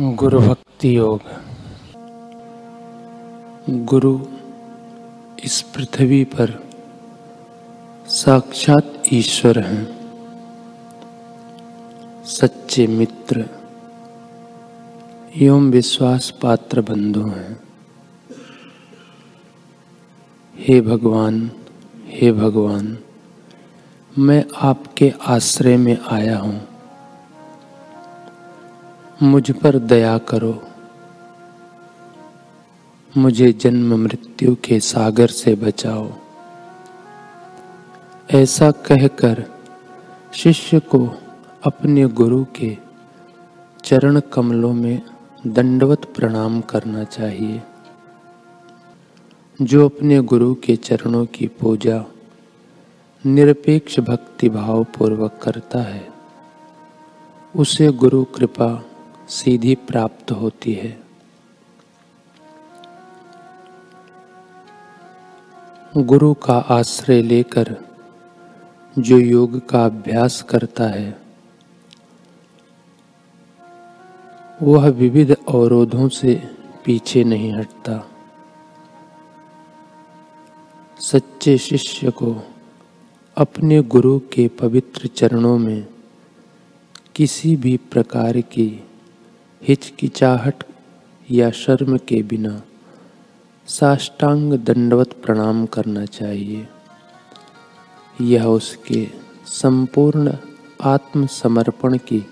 गुरु भक्ति योग। गुरु इस पृथ्वी पर साक्षात ईश्वर हैं। सच्चे मित्र एवं विश्वास पात्र बंधु हैं। हे भगवान हे भगवान, मैं आपके आश्रय में आया हूँ। मुझ पर दया करो। मुझे जन्म मृत्यु के सागर से बचाओ। ऐसा कहकर शिष्य को अपने गुरु के चरण कमलों में दंडवत प्रणाम करना चाहिए। जो अपने गुरु के चरणों की पूजा निरपेक्ष भक्ति भाव पूर्वक करता है, उसे गुरु कृपा सीधी प्राप्त होती है। गुरु का आश्रय लेकर जो योग का अभ्यास करता है, वह विविध अवरोधों से पीछे नहीं हटता। सच्चे शिष्य को अपने गुरु के पवित्र चरणों में किसी भी प्रकार की हिचकिचाहट या शर्म के बिना साष्टांग दंडवत प्रणाम करना चाहिए। यह उसके संपूर्ण आत्मसमर्पण की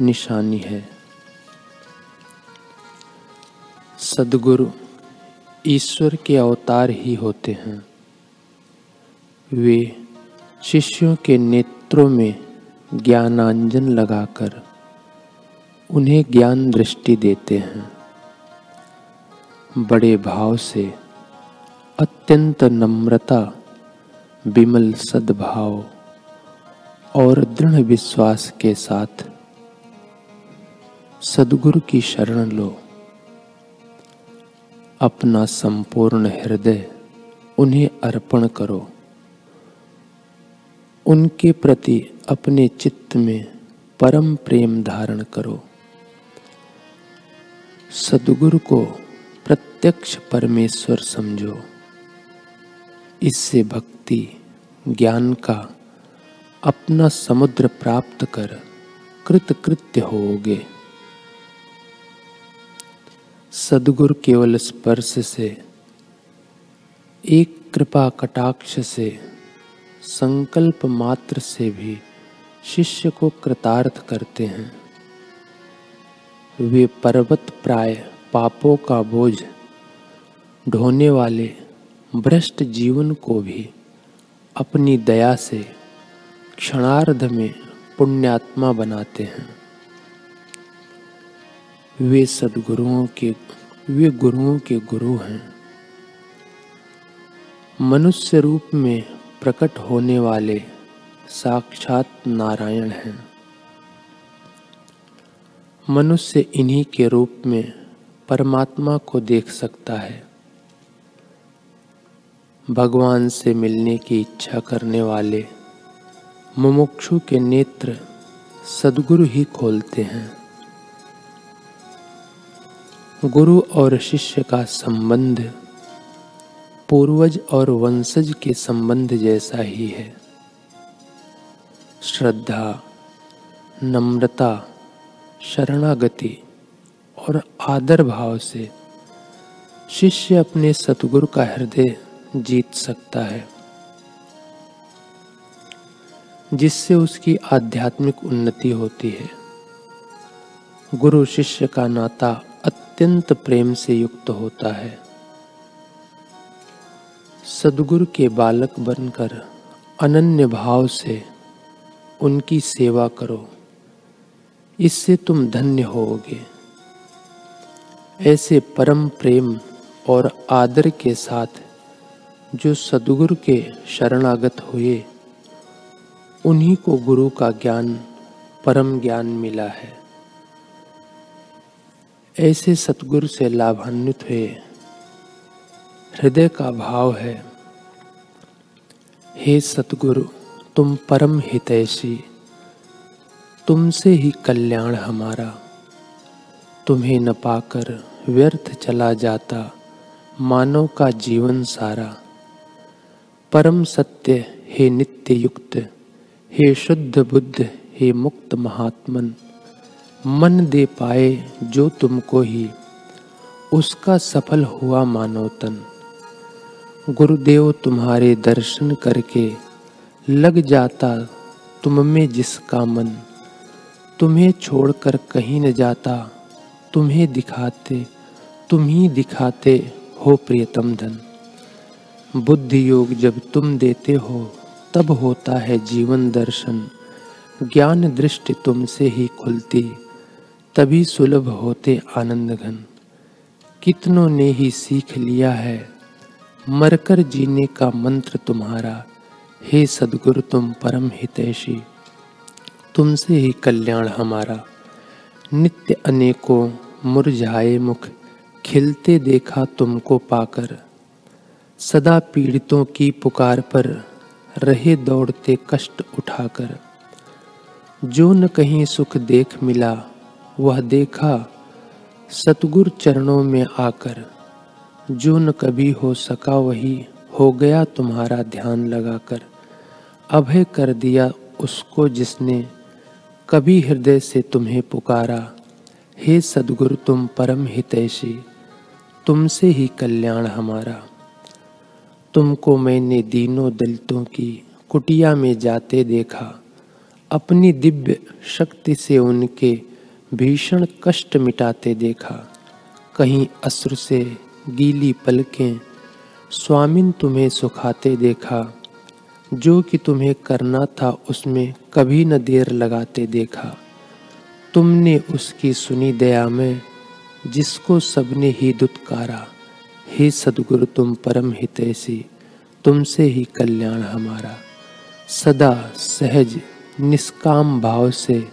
निशानी है। सदगुरु ईश्वर के अवतार ही होते हैं। वे शिष्यों के नेत्रों में ज्ञानांजन लगाकर उन्हें ज्ञान दृष्टि देते हैं। बड़े भाव से अत्यंत नम्रता, विमल सद्भाव और दृढ़ विश्वास के साथ सदगुरु की शरण लो। अपना संपूर्ण हृदय उन्हें अर्पण करो। उनके प्रति अपने चित्त में परम प्रेम धारण करो। सदगुरु को प्रत्यक्ष परमेश्वर समझो। इससे भक्ति, ज्ञान का अपना समुद्र प्राप्त कर कृत कृतकृत्य होगे। सदगुरु केवल स्पर्श से, एक कृपा कटाक्ष से, संकल्प मात्र से भी शिष्य को कृतार्थ करते हैं। वे पर्वत प्राय पापों का बोझ ढोने वाले भ्रष्ट जीवन को भी अपनी दया से क्षणार्ध में पुण्यात्मा बनाते हैं। वे सदगुरुओं के, वे गुरुओं के गुरु हैं। मनुष्य रूप में प्रकट होने वाले साक्षात नारायण हैं। मनुष्य इन्हीं के रूप में परमात्मा को देख सकता है। भगवान से मिलने की इच्छा करने वाले मुमुक्षु के नेत्र सदगुरु ही खोलते हैं। गुरु और शिष्य का संबंध पूर्वज और वंशज के संबंध जैसा ही है। श्रद्धा, नम्रता शरणागति और आदर भाव से शिष्य अपने सतगुरु का हृदय जीत सकता है, जिससे उसकी आध्यात्मिक उन्नति होती है। गुरु शिष्य का नाता अत्यंत प्रेम से युक्त होता है। सदगुरु के बालक बनकर अनन्य भाव से उनकी सेवा करो। इससे तुम धन्य होगे ऐसे परम प्रेम और आदर के साथ जो सदगुरु के शरणागत हुए, उन्हीं को गुरु का ज्ञान, परम ज्ञान मिला है। ऐसे सतगुरु से लाभान्वित हुए, हृदय का भाव है, हे सतगुरु तुम परम हितैषी तुमसे ही कल्याण हमारा। तुम्हें न पाकर व्यर्थ चला जाता मानव का जीवन सारा। परम सत्य हे नित्य युक्त हे शुद्ध बुद्ध, हे मुक्त महात्मन, मन दे पाए जो तुमको ही, उसका सफल हुआ मानवतन। गुरुदेव तुम्हारे दर्शन करके लग जाता तुम में जिसका मन। तुम्हें छोड़कर कहीं न जाता, तुम्हें दिखाते, तुम ही दिखाते, हो प्रियतम धन। बुद्धि योग जब तुम देते हो, तब होता है जीवन दर्शन। ज्ञान दृष्टि तुमसे ही खुलती, तभी सुलभ होते आनंद घन। कितनों ने ही सीख लिया है, मरकर जीने का मंत्र तुम्हारा। हे सदगुरु तुम परम हितैषी तुमसे ही कल्याण हमारा। नित्य अनेकों मुरझाए मुख, खिलते देखा तुमको पाकर। सदा पीड़ितों की पुकार पर रहे दौड़ते कष्ट उठाकर। जो न कहीं सुख देख मिला, वह देखा सतगुर चरणों में आकर। जो न कभी हो सका वही हो गया तुम्हारा ध्यान लगाकर। अभय कर दिया उसको जिसने कभी हृदय से तुम्हें पुकारा, हे सदगुरु तुम परम हितैषी, तुमसे ही कल्याण हमारा। तुमको मैंने दीनों दलितों की कुटिया में जाते देखा, अपनी दिव्य शक्ति से उनके भीषण कष्ट मिटाते देखा। कहीं अश्रु से गीली पलकें स्वामिन तुम्हें सुखाते देखा जो कि तुम्हें करना था उसमें कभी न देर लगाते देखा। तुमने उसकी सुनी दया में, जिसको सबने ही दुत्कारा। हे सदगुरु, तुम परम हितैषी, तुमसे ही कल्याण हमारा। सदा सहज, निष्काम भाव से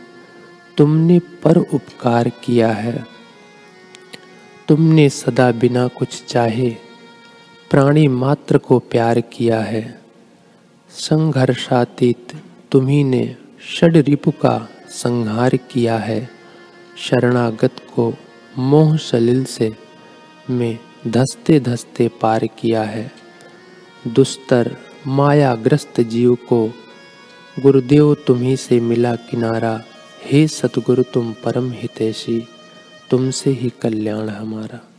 तुमने पर उपकार किया है। तुमने सदा बिना कुछ चाहे, प्राणी मात्र को प्यार किया है। संघर्षातीत तुम्ही ने षड रिपु का संहार किया है। शरणागत को मोह सलिल से में धसते धसते पार किया है। दुस्तर, मायाग्रस्त जीव को गुरुदेव तुम्ही से मिला किनारा। हे सतगुरु तुम परम हितैषी तुमसे ही कल्याण हमारा।